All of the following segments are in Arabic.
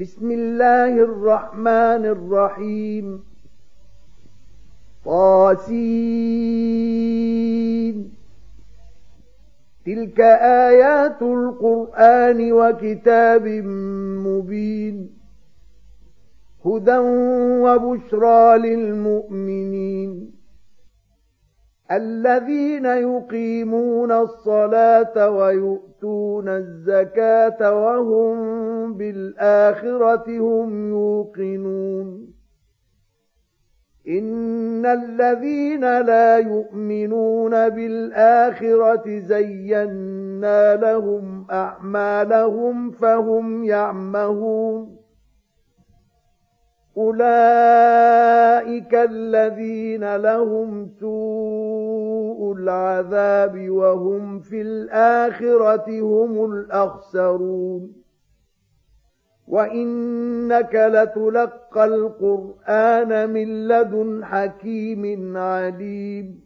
بسم الله الرحمن الرحيم. طاسين. تلك آيات القرآن وكتاب مبين. هدى وبشرى للمؤمنين. الذين يقيمون الصلاة ويؤتون الزكاة وهم بالآخرة هم يوقنون إن الذين لا يؤمنون بالآخرة زينا لهم أعمالهم فهم يعمهون أولئك الذين لهم سوء العذاب وهم في الآخرة هم الأخسرون. وإنك لتلقى القرآن من لدن حكيم عليم.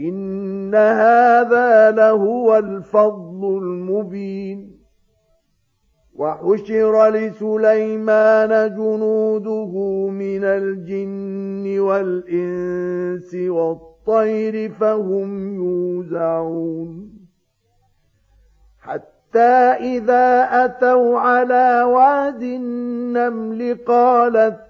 إن هذا لهو الفضل المبين وحشر لسليمان جنوده من الجن والإنس والطير فهم يوزعون حتى إذا أتوا على واد النمل قالت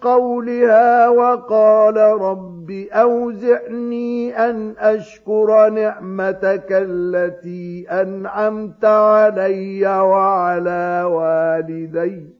قولها وقال رب أوزعني أن أشكر نعمتك التي أنعمت علي وعلى والدي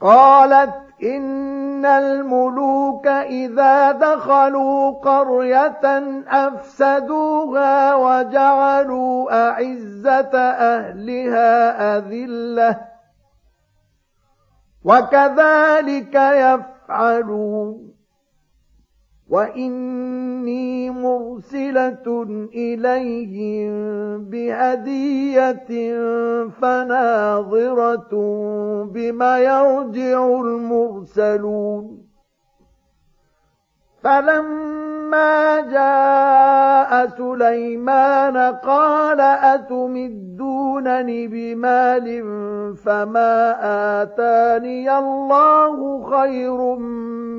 قالت إن الملوك إذا دخلوا قرية أفسدوها وجعلوا أعزة أهلها أذلة. وكذلك يفعلون. وإني مرسلة إليهم بهدية فناظرة بما يرجع المرسلون فلما جاء سليمان قال أتمدونني بمال فما آتاني الله خير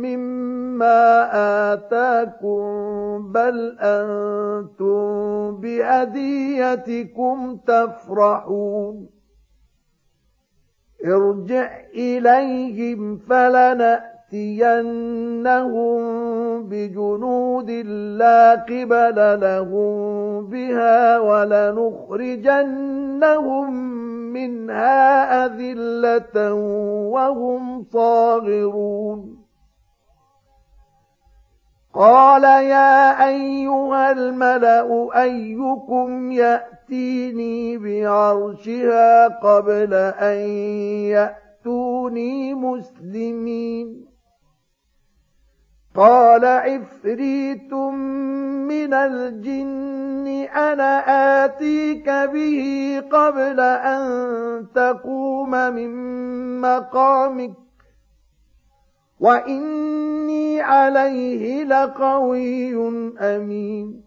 مما آتاكم بل أنتم بهديتكم تفرحون ارجع إليهم فلنأتي لنأتينهم بجنود لا قبل لهم بها ولنخرجنهم منها أذلة وهم صاغرون قال يا أيها الملأ أيكم يأتيني بعرشها قبل أن يأتوني مسلمين قال عفريت من الجن أنا آتيك به قبل أن تقوم من مقامك وإني عليه لقوي أمين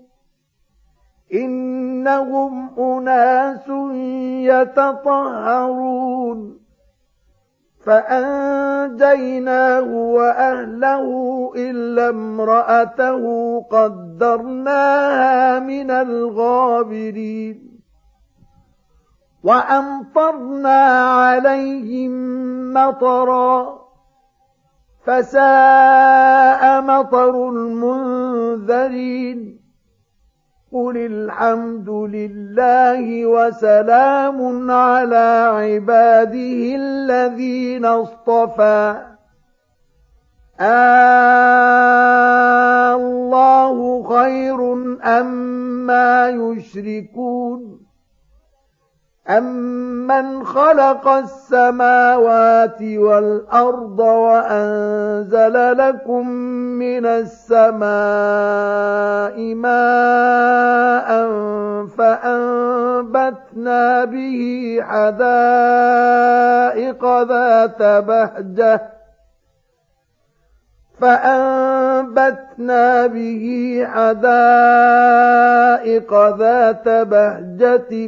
إنهم أناس يتطهرون. فأنجيناه وأهله إلا امرأته قدرناها من الغابرين. وأمطرنا عليهم مطرا. فساء مطر المنذرين. قل الحمد لله وسلام على عباده الذين اصطفى. آه الله خير أما أم يشركون. أَمَّنْ خَلَقَ السَّمَاوَاتِ وَالْأَرْضَ وَأَنزَلَ لَكُم مِّنَ السَّمَاءِ مَاءً فَأَنبَتْنَا بِهِ حَدَائِقَ ذَاتَ بَهْجَةٍ فأنبتنا به حدائق ذات بهجة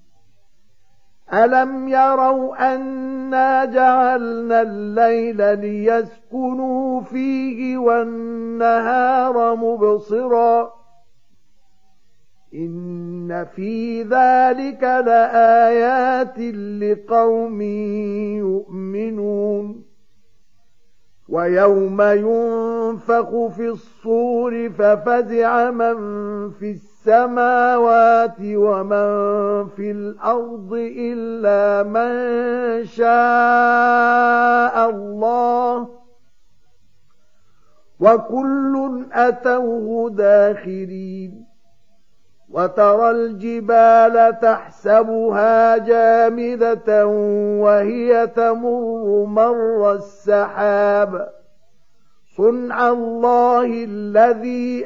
أَلَمْ يَرَوْا أَنَّا جَعَلْنَا اللَّيْلَ لِيَسْكُنُوا فِيهِ وَالنَّهَارَ مُبْصِرًا إِنَّ فِي ذَلِكَ لَآيَاتٍ لِقَوْمٍ يُؤْمِنُونَ وَيَوْمَ يُنفَخُ فِي الصُّورِ فَفَزِعَ مَن فِي السَّمَاءِ السماوات ومن في الأرض إلا من شاء الله وكل أتوه داخرين وترى الجبال تحسبها جامدة وهي تمر مر السحاب صنع الله الذي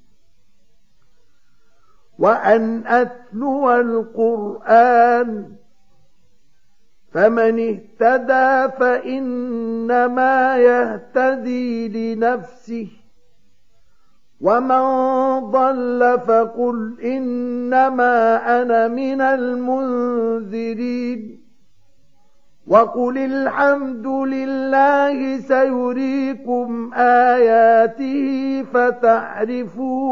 وأن أتلو القرآن فمن اهتدى فإنما يهتدي لنفسه ومن ضل فقل إنما أنا من المنذرين وقل الحمد لله سيريكم آياته فتعرفونها